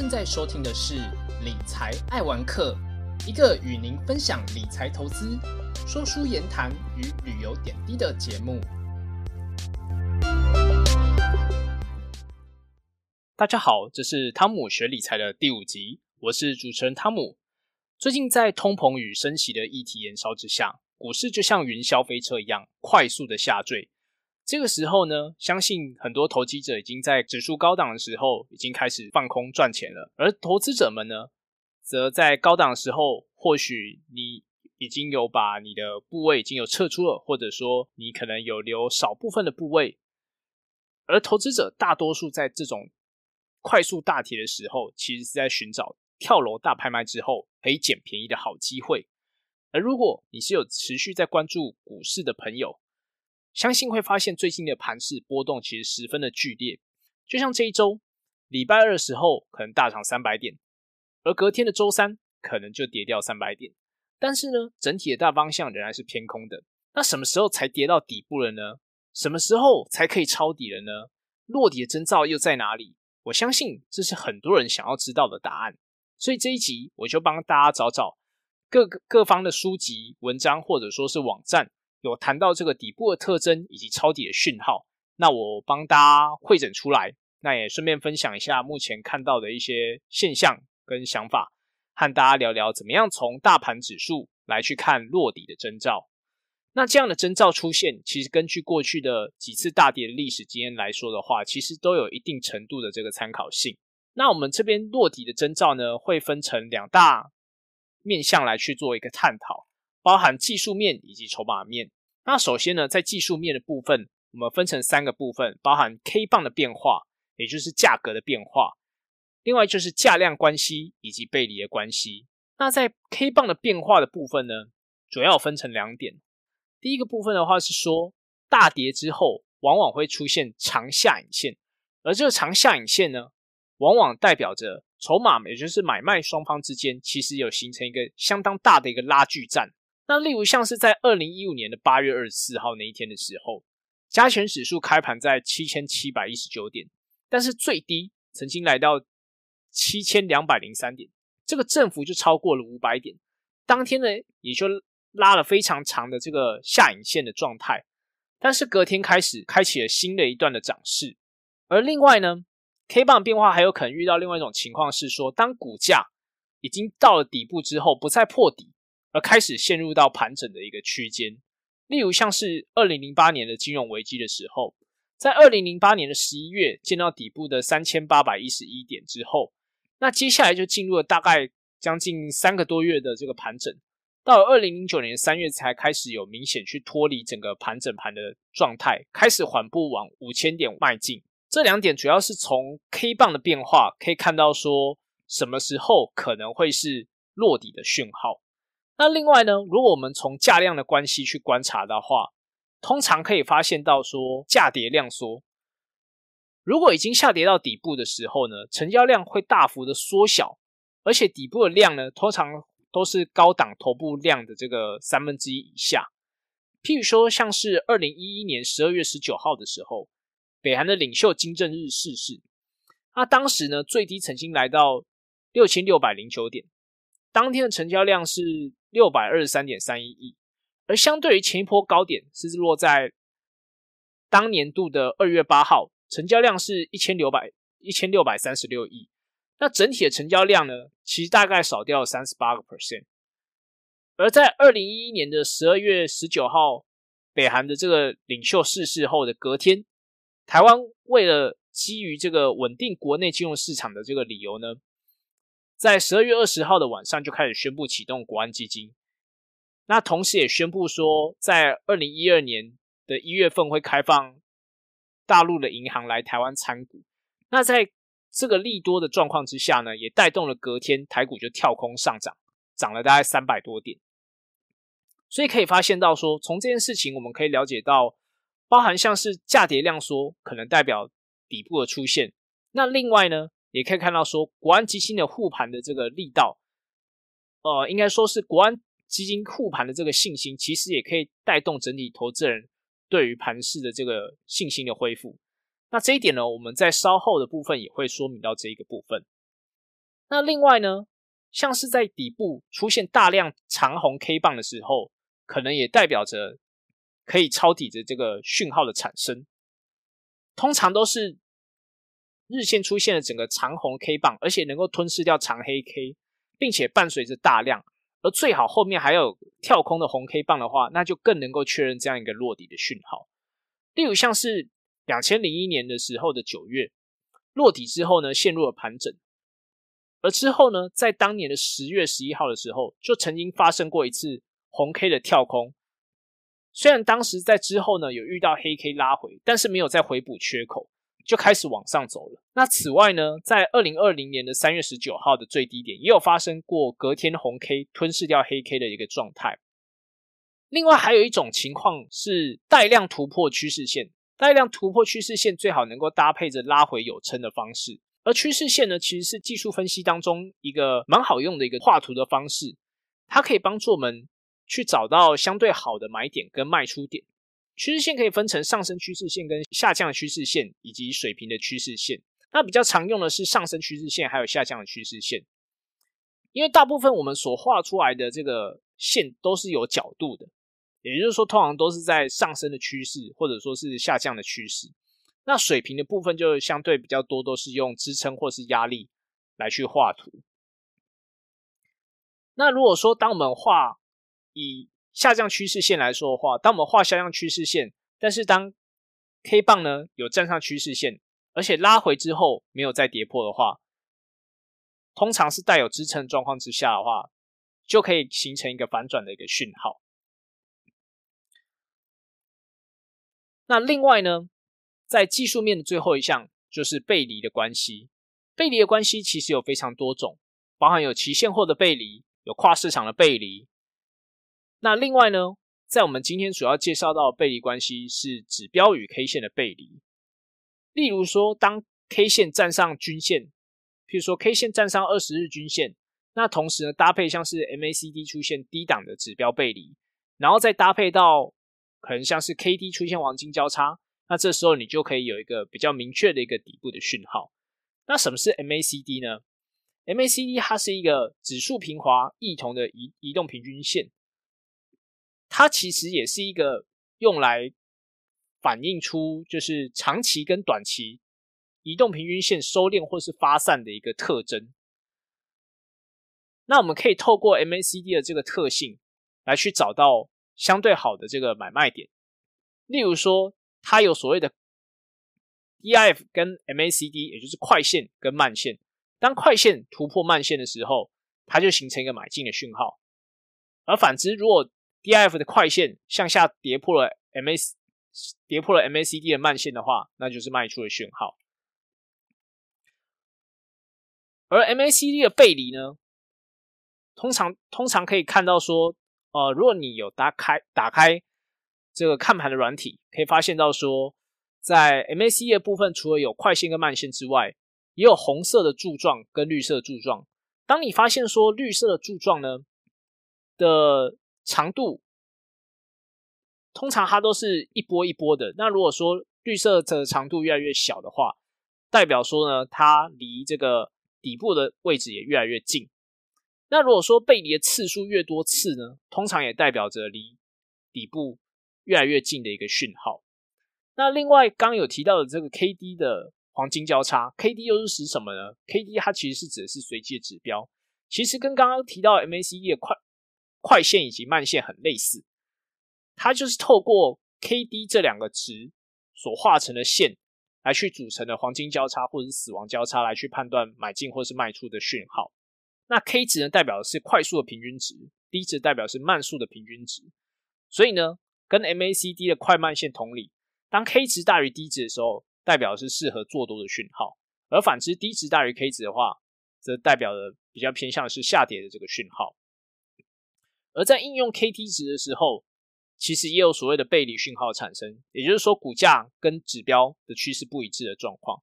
正在收听的是理财爱玩客，一个与您分享理财投资、说书言谈与旅游点滴的节目。大家好，这是汤姆学理财的第五集，我是主持人汤姆。最近在通膨与升息的议题燃烧之下，股市就像云霄飞车一样快速的下坠。这个时候呢，相信很多投机者已经在指数高档的时候已经开始放空赚钱了，而投资者们呢，则在高档时候，或许你已经有把你的部位已经有撤出了，或者说你可能有留少部分的部位，而投资者大多数在这种快速大跌的时候，其实是在寻找跳楼大拍卖之后可以捡便宜的好机会。而如果你是有持续在关注股市的朋友，相信会发现最近的盘势波动其实十分的剧烈，就像这一周礼拜二的时候可能大涨三百点，而隔天的周三可能就跌掉三百点。但是呢，整体的大方向仍然是偏空的。那什么时候才跌到底部了呢？什么时候才可以抄底了呢？落底的征兆又在哪里？我相信这是很多人想要知道的答案。所以这一集我就帮大家找找各各方的书籍、文章或者说是网站。有谈到这个底部的特征以及抄底的讯号，那我帮大家汇整出来，那也顺便分享一下目前看到的一些现象跟想法，和大家聊聊怎么样从大盘指数来去看落底的征兆。那这样的征兆出现，其实根据过去的几次大跌的历史经验来说的话，其实都有一定程度的这个参考性。那我们这边落底的征兆呢，会分成两大面向来去做一个探讨。包含技术面以及筹码面。那首先呢，在技术面的部分，我们分成三个部分，包含 K 棒的变化，也就是价格的变化；另外就是价量关系以及背离的关系。那在 K 棒的变化的部分呢，主要分成两点。第一个部分的话是说，大跌之后往往会出现长下影线，而这个长下影线呢，往往代表着筹码，也就是买卖双方之间，其实有形成一个相当大的一个拉锯战。那例如像是在二零一五年的八月二十四号那一天的时候，加权指数开盘在七千七百一十九点，但是最低曾经来到七千两百零三点，这个振幅就超过了五百点。当天呢，也就拉了非常长的这个下影线的状态，但是隔天开始开启了新的一段的涨势。而另外呢，K 棒变化还有可能遇到另外一种情况是说，当股价已经到了底部之后，不再破底。而开始陷入到盘整的一个区间，例如像是二零零八年的金融危机的时候，在二零零八年的十一月见到底部的三千八百一十一点之后，那接下来就进入了大概将近三个多月的这个盘整，到了二零零九年三月才开始有明显去脱离整个盘整盘的状态，开始缓步往五千点迈进。这两点主要是从 K 棒的变化可以看到，说什么时候可能会是落底的讯号。那另外呢，如果我们从价量的关系去观察的话，通常可以发现到说价跌量缩。如果已经下跌到底部的时候呢，成交量会大幅的缩小，而且底部的量呢，通常都是高档头部量的这个三分之一以下。譬如说，像是二零一一年十二月十九号的时候，北韩的领袖金正日逝世，那当时呢，最低曾经来到六千六百零九点，当天的成交量是。六百二十三点三一亿，而相对于前一波高点，是落在当年度的二月八号，成交量是一千六百一千六百三十六亿。那整体的成交量呢，其实大概少掉了三十八个 percent。而在二零一一年的十二月十九号，北韩的这个领袖逝世后的隔天，台湾为了基于这个稳定国内金融市场的这个理由呢。在十二月二十号的晚上就开始宣布启动国安基金，那同时也宣布说，在二零一二年的一月份会开放大陆的银行来台湾参股。那在这个利多的状况之下呢，也带动了隔天台股就跳空上涨，涨了大概三百多点。所以可以发现到说，从这件事情我们可以了解到，包含像是价跌量缩，可能代表底部的出现。那另外呢？也可以看到，说国安基金的护盘的这个力道，呃，应该说是国安基金护盘的这个信心，其实也可以带动整体投资人对于盘市的这个信心的恢复。那这一点呢，我们在稍后的部分也会说明到这一个部分。那另外呢，像是在底部出现大量长红 K 棒的时候，可能也代表着可以抄底的这个讯号的产生。通常都是日线出现了整个长红 K 棒，而且能够吞噬掉长黑 K，并且伴随着大量，而最好后面还有跳空的红 K 棒的话，那就更能够确认这样一个落底的讯号。例如像是两千零一年的时候的九月落底之后呢，陷入了盘整。而之后呢，在当年的十月十一号的时候，就曾经发生过一次红 K 的跳空。虽然当时在之后呢有遇到黑 K 拉回，但是没有再回补缺口，就开始往上走了。那此外呢，在二零二零年的三月十九号的最低点，也有发生过隔天红 K 吞噬掉黑 K 的一个状态。另外还有一种情况是带量突破趋势线，带量突破趋势线最好能够搭配着拉回有撑的方式。而趋势线呢，其实是技术分析当中一个蛮好用的一个画图的方式，它可以帮助我们去找到相对好的买点跟卖出点。趋势线可以分成上升趋势线跟下降趋势线以及水平的趋势线。那比较常用的是上升趋势线还有下降的趋势线，因为大部分我们所画出来的这个线都是有角度的，也就是说，通常都是在上升的趋势或者说是下降的趋势。那水平的部分就相对比较多，都是用支撑或是压力来去画图。那如果说当我们画以下降趋势线来说的话，当我们画下降趋势线，但是当 K 棒呢有站上趋势线，而且拉回之后没有再跌破的话，通常是带有支撑状况之下的话，就可以形成一个反转的一个讯号。那另外呢？在技术面的最后一项就是背离的关系。背离的关系其实有非常多种，包含有期现货的背离，有跨市场的背离。那另外呢，在我们今天主要介绍到的背离关系是指标与 K 线的背离。例如说，当 K 线站上均线，譬如说 K 线站上二十日均线，那同时呢搭配像是 MACD 出现低档的指标背离，然后再搭配到可能像是 KD 出现黄金交叉。那这时候你就可以有一个比较明确的一个底部的讯号。那什么是 MACD 呢？MACD 它是一个指数平滑异同的移移动平均线，它其实也是一个用来反映出就是长期跟短期移动平均线收敛或是发散的一个特征。那我们可以透过 MACD 的这个特性来去找到相对好的这个买卖点，例如说。它有所谓的 DIF 跟 MACD，也就是快线跟慢线。当快线突破慢线的时候，它就形成一个买进的讯号；而反之，如果 DIF 的快线向下跌破了 MAC，跌破了 MACD 的慢线的话，那就是卖出的讯号。而 MACD 的背离呢，通常通常可以看到说，呃，如果你有打开打开。这个看盘的软体可以发现到说，在 MACD 的部分，除了有快线跟慢线之外，也有红色的柱状跟绿色柱状。当你发现说绿色的柱状呢的长度，通常它都是一波一波的。那如果说绿色的长度越来越小的话，代表说呢，它离这个底部的位置也越来越近。那如果说背离的次数越多次呢，通常也代表着离底部。越来越近的一个讯号。那另外刚有提到的这个 K D 的黄金交叉，K D 又是指什么呢？K D 它其实是指的是随机的指标，其实跟刚刚提到 M A C D 的快快线以及慢线很类似，它就是透过 K D 这两个值所画成的线来去组成的黄金交叉或者是死亡交叉来去判断买进或是卖出的讯号。那 K 值呢代表的是快速的平均值，D 值代表是慢速的平均值，所以呢。跟 MACD 的快慢线同理，当 K 值大于 D 值的时候，代表是适合做多的讯号；而反之，D 值大于 K 值的话，则代表的比较偏向是下跌的这个讯号。而在应用 KT 值的时候，其实也有所谓的背离讯号产生，也就是说股价跟指标的趋势不一致的状况。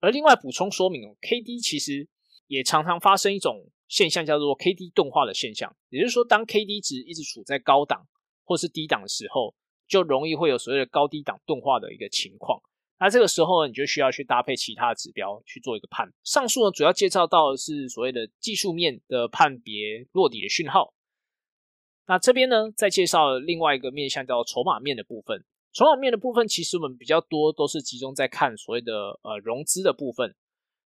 而另外补充说明哦，KD 其实也常常发生一种现象，叫做 KD 钝化的现象，也就是说，当 KD 值一直处在高档。或是低档的时候，就容易会有所谓的高低档钝化的一个情况。那这个时候呢，你就需要去搭配其他的指标去做一个判。上述呢，主要介绍到的是所谓的技术面的判别落底的讯号。那这边呢，再介绍另外一个面向叫筹码面的部分。筹码面的部分，其实我们比较多都是集中在看所谓的呃融资的部分，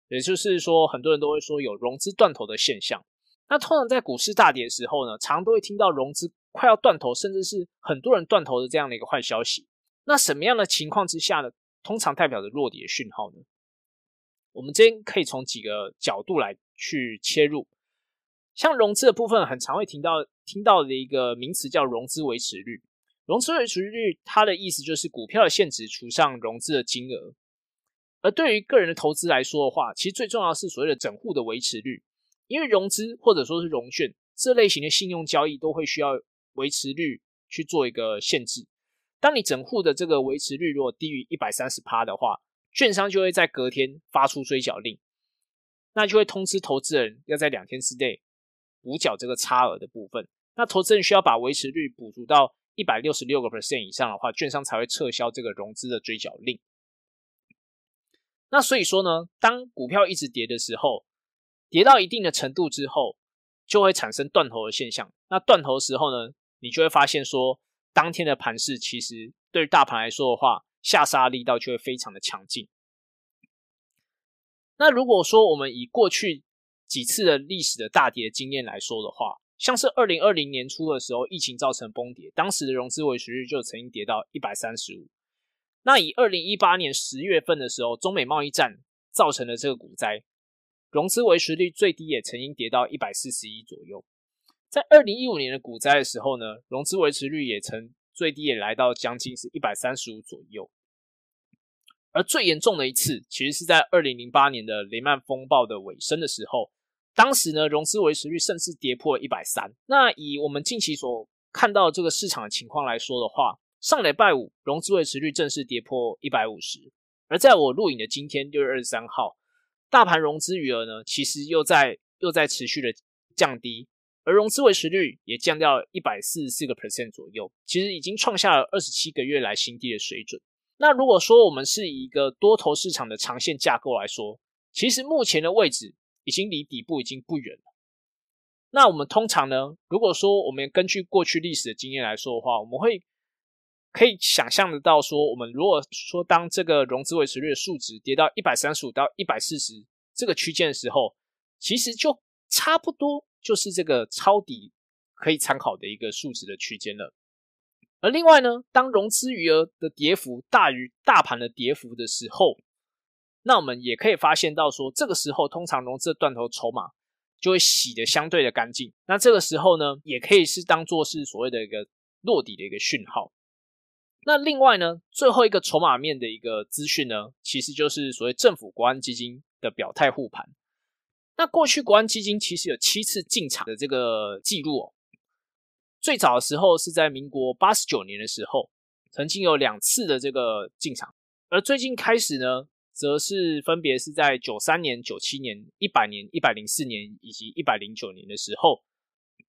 也就是说，很多人都会说有融资断头的现象。那通常在股市大跌的时候呢，常都会听到融资快要断头，甚至是很多人断头的这样的一个坏消息。那什么样的情况之下呢？通常代表着弱底的讯号呢？我们这边可以从几个角度来去切入。像融资的部分，很常会听到听到的一个名词叫融资维持率。融资维持率，它的意思就是股票的现值除上融资的金额。而对于个人的投资来说的话，其实最重要是所谓的整户的维持率，因为融资或者说是融券这类型的信用交易都会需要维持率去做一个限制。当你整户的这个维持率如果低于一百三十趴的话，券商就会在隔天发出追缴令，那就会通知投资人要在两天之内补缴这个差额的部分。那投资人需要把维持率补足到一百六十六个 percent 以上的话，券商才会撤销这个融资的追缴令。那所以说呢，当股票一直跌的时候，跌到一定的程度之后，就会产生断头的现象。那断头的时候呢，你就会发现说。当天的盘势其实对于大盘来说的话，下杀力道就会非常的强劲。那如果说我们以过去几次的历史的大跌经验来说的话，像是二零二零年初的时候，疫情造成崩跌，当时的融资维持率就曾经跌到一百三十五。那以二零一八年十月份的时候，中美贸易战造成的这个股灾，融资维持率最低也曾经跌到一百四十一左右。在二零一五年的股灾的时候呢，融资维持率也曾最低也来到将近是一百三十五左右，而最严重的一次，其实是在二零零八年的雷曼风暴的尾声的时候，当时呢，融资维持率甚至跌破了一百三。那以我们近期所看到这个市场的情况来说的话，上礼拜五融资维持率正式跌破一百五十，而在我录影的今天六月二十三号，大盘融资余额呢，其实又在又在持续的降低。而融资维持率也降到一百四十四个 percent 左右，其实已经创下了二十七个月来新低的水准。那如果说我们是以一个多头市场的长线架构来说，其实目前的位置已经离底部已经不远了。那我们通常呢，如果说我们根据过去历史的经验来说的话，我们会可以想象得到说，我们如果说当这个融资维持率的数值跌到一百三十五到一百四十这个区间的时候，其实就差不多。就是这个抄底可以参考的一个数值的区间了。而另外呢，当融资余额的跌幅大于大盘的跌幅的时候，那我们也可以发现到说，这个时候通常融资断头筹码就会洗的相对的干净。那这个时候呢，也可以是当做是所谓的一个落底的一个讯号。那另外呢，最后一个筹码面的一个资讯呢，其实就是所谓政府国安基金的表态护盘。那过去国安基金其实有七次进场的这个记录哦。最早的时候是在民国八十九年的时候，曾经有两次的这个进场，而最近开始呢，则是分别是在九三年、九七年、一百年、一百零四年以及一百零九年的时候，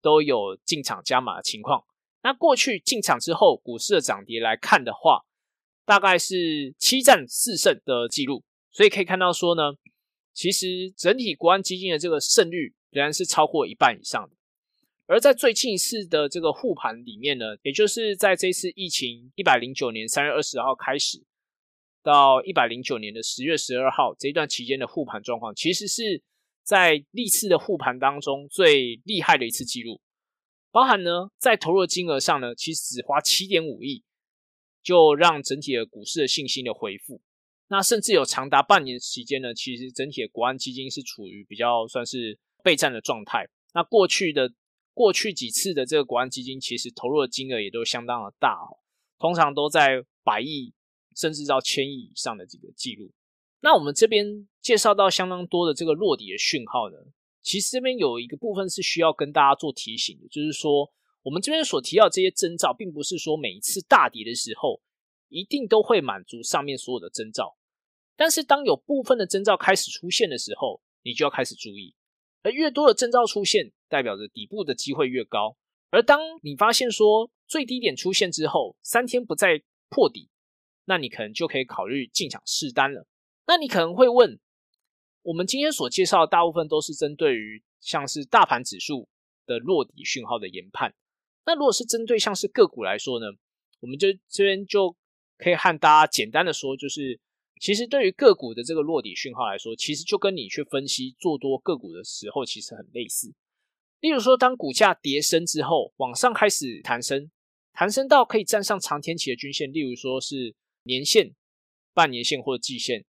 都有进场加码的情况。那过去进场之后，股市的涨跌来看的话，大概是七战四胜的记录，所以可以看到说呢。其实整体国安基金的这个胜率仍然是超过一半以上的，而在最近一次的这个护盘里面呢，也就是在这次疫情一百零九年三月二十号开始到一百零九年的十月十二号这一段期间的护盘状况，其实是在历次的护盘当中最厉害的一次记录，包含呢在投入金额上呢，其实只花七点五亿，就让整体的股市的信心的回复。那甚至有长达半年期间呢，其实整体的国安基金是处于比较算是备战的状态。那过去的过去几次的这个国安基金，其实投入的金额也都相当的大哦，通常都在百亿甚至到千亿以上的这个记录。那我们这边介绍到相当多的这个落底的讯号呢，其实这边有一个部分是需要跟大家做提醒的，就是说我们这边所提到这些征兆，并不是说每一次大跌的时候。一定都会满足上面所有的征兆，但是当有部分的征兆开始出现的时候，你就要开始注意。而越多的征兆出现，代表着底部的机会越高。而当你发现说最低点出现之后，三天不再破底，那你可能就可以考虑进场试单了。那你可能会问，我们今天所介绍的大部分都是针对于像是大盘指数的落底讯号的研判。那如果是针对像是个股来说呢，我们就这边就可以和大家简单的说，就是其实对于个股的这个落底讯号来说，其实就跟你去分析做多个股的时候其实很类似。例如说，当股价跌升之后，往上开始弹升，弹升到可以站上长天期的均线，例如说是年限、半年线或者季线，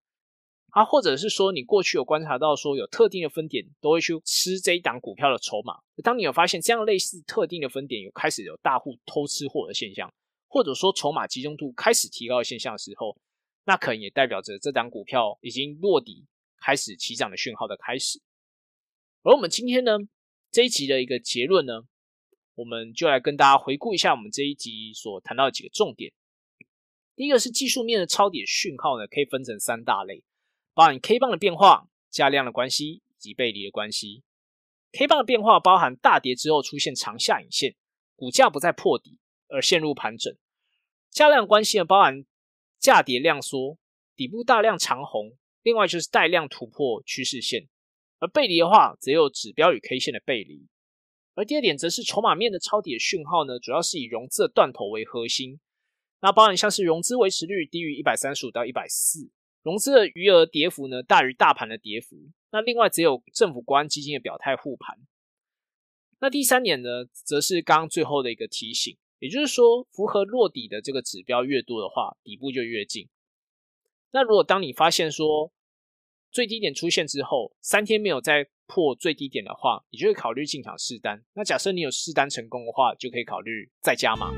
啊，或者是说你过去有观察到说有特定的分点都会去吃这一档股票的筹码，当你有发现这样类似特定的分点有开始有大户偷吃货的现象，或者说筹码集中度开始提高的现象的时候，那可能也代表着这档股票已经落底，开始起涨的讯号的开始。而我们今天呢？这一集的一个结论呢，我们就来跟大家回顾一下我们这一集所谈到的几个重点。第一个是技术面的超跌讯号呢，可以分成三大类，包含 K 棒的变化、加量的关系以及背离的关系。K 棒的变化包含大跌之后出现长下影线，股价不再破底而陷入盘整；加量关系呢，包含价跌量缩，底部大量长红，另外就是带量突破趋势线。而背离的话，则有指标与 K 线的背离。而第二点，则是筹码面的抄底讯号呢，主要是以融资的断头为核心。那包含像是融资维持率低于一百三十五到一百四，融资的余额跌幅呢大于大盘的跌幅。那另外，只有政府国安基金的表态护盘。那第三点呢，则是刚刚最后的一个提醒，也就是说，符合落底的这个指标越多的话，底部就越近。那如果当你发现说，最低点出现之后，三天没有再破最低点的话，你就会考虑进场试单。那假设你有试单成功的话，就可以考虑再加码。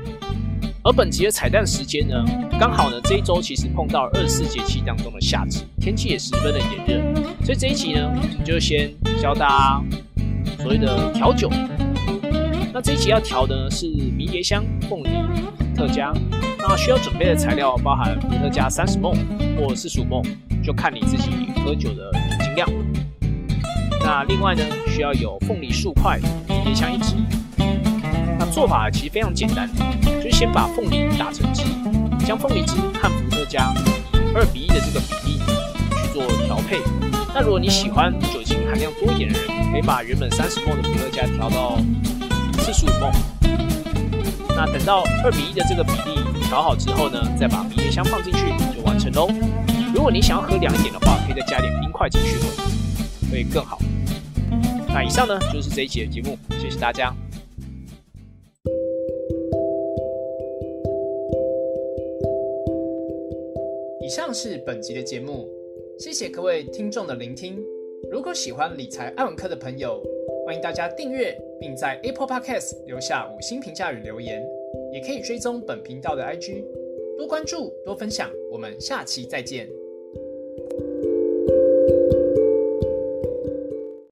而本集的彩蛋时间呢，刚好呢这一周其实碰到二十四节气当中的夏至，天气也十分的炎热，所以这一集呢，我们就先教大家所谓的调酒。那这一集要调的是迷迭香、凤梨、特加。那需要准备的材料包含伏特加三十梦或四十五梦。就看你自己喝酒的酒精量。那另外呢，需要有凤梨数块、迷迭香一支。做法其实非常简单，就是先把凤梨打成汁，将凤梨汁和伏特加二比一的这个比例去做调配。那如果你喜欢酒精含量多一点的人，可以把原本三十梦的伏特加调到四十五梦。那等到二比一的这个比例调好之后呢，再把迷迭香放进去就完成喽。如果你想要喝凉一点的话，可以再加点冰块进去，会更好。那以上呢就是这一期的节目，谢谢大家。以上是本集的节目，谢谢各位听众的聆听。如果喜欢理财爱文科的朋友，欢迎大家订阅，并在 Apple Podcast 留下五星评价与留言，也可以追踪本频道的 IG，多关注多分享。我们下期再见。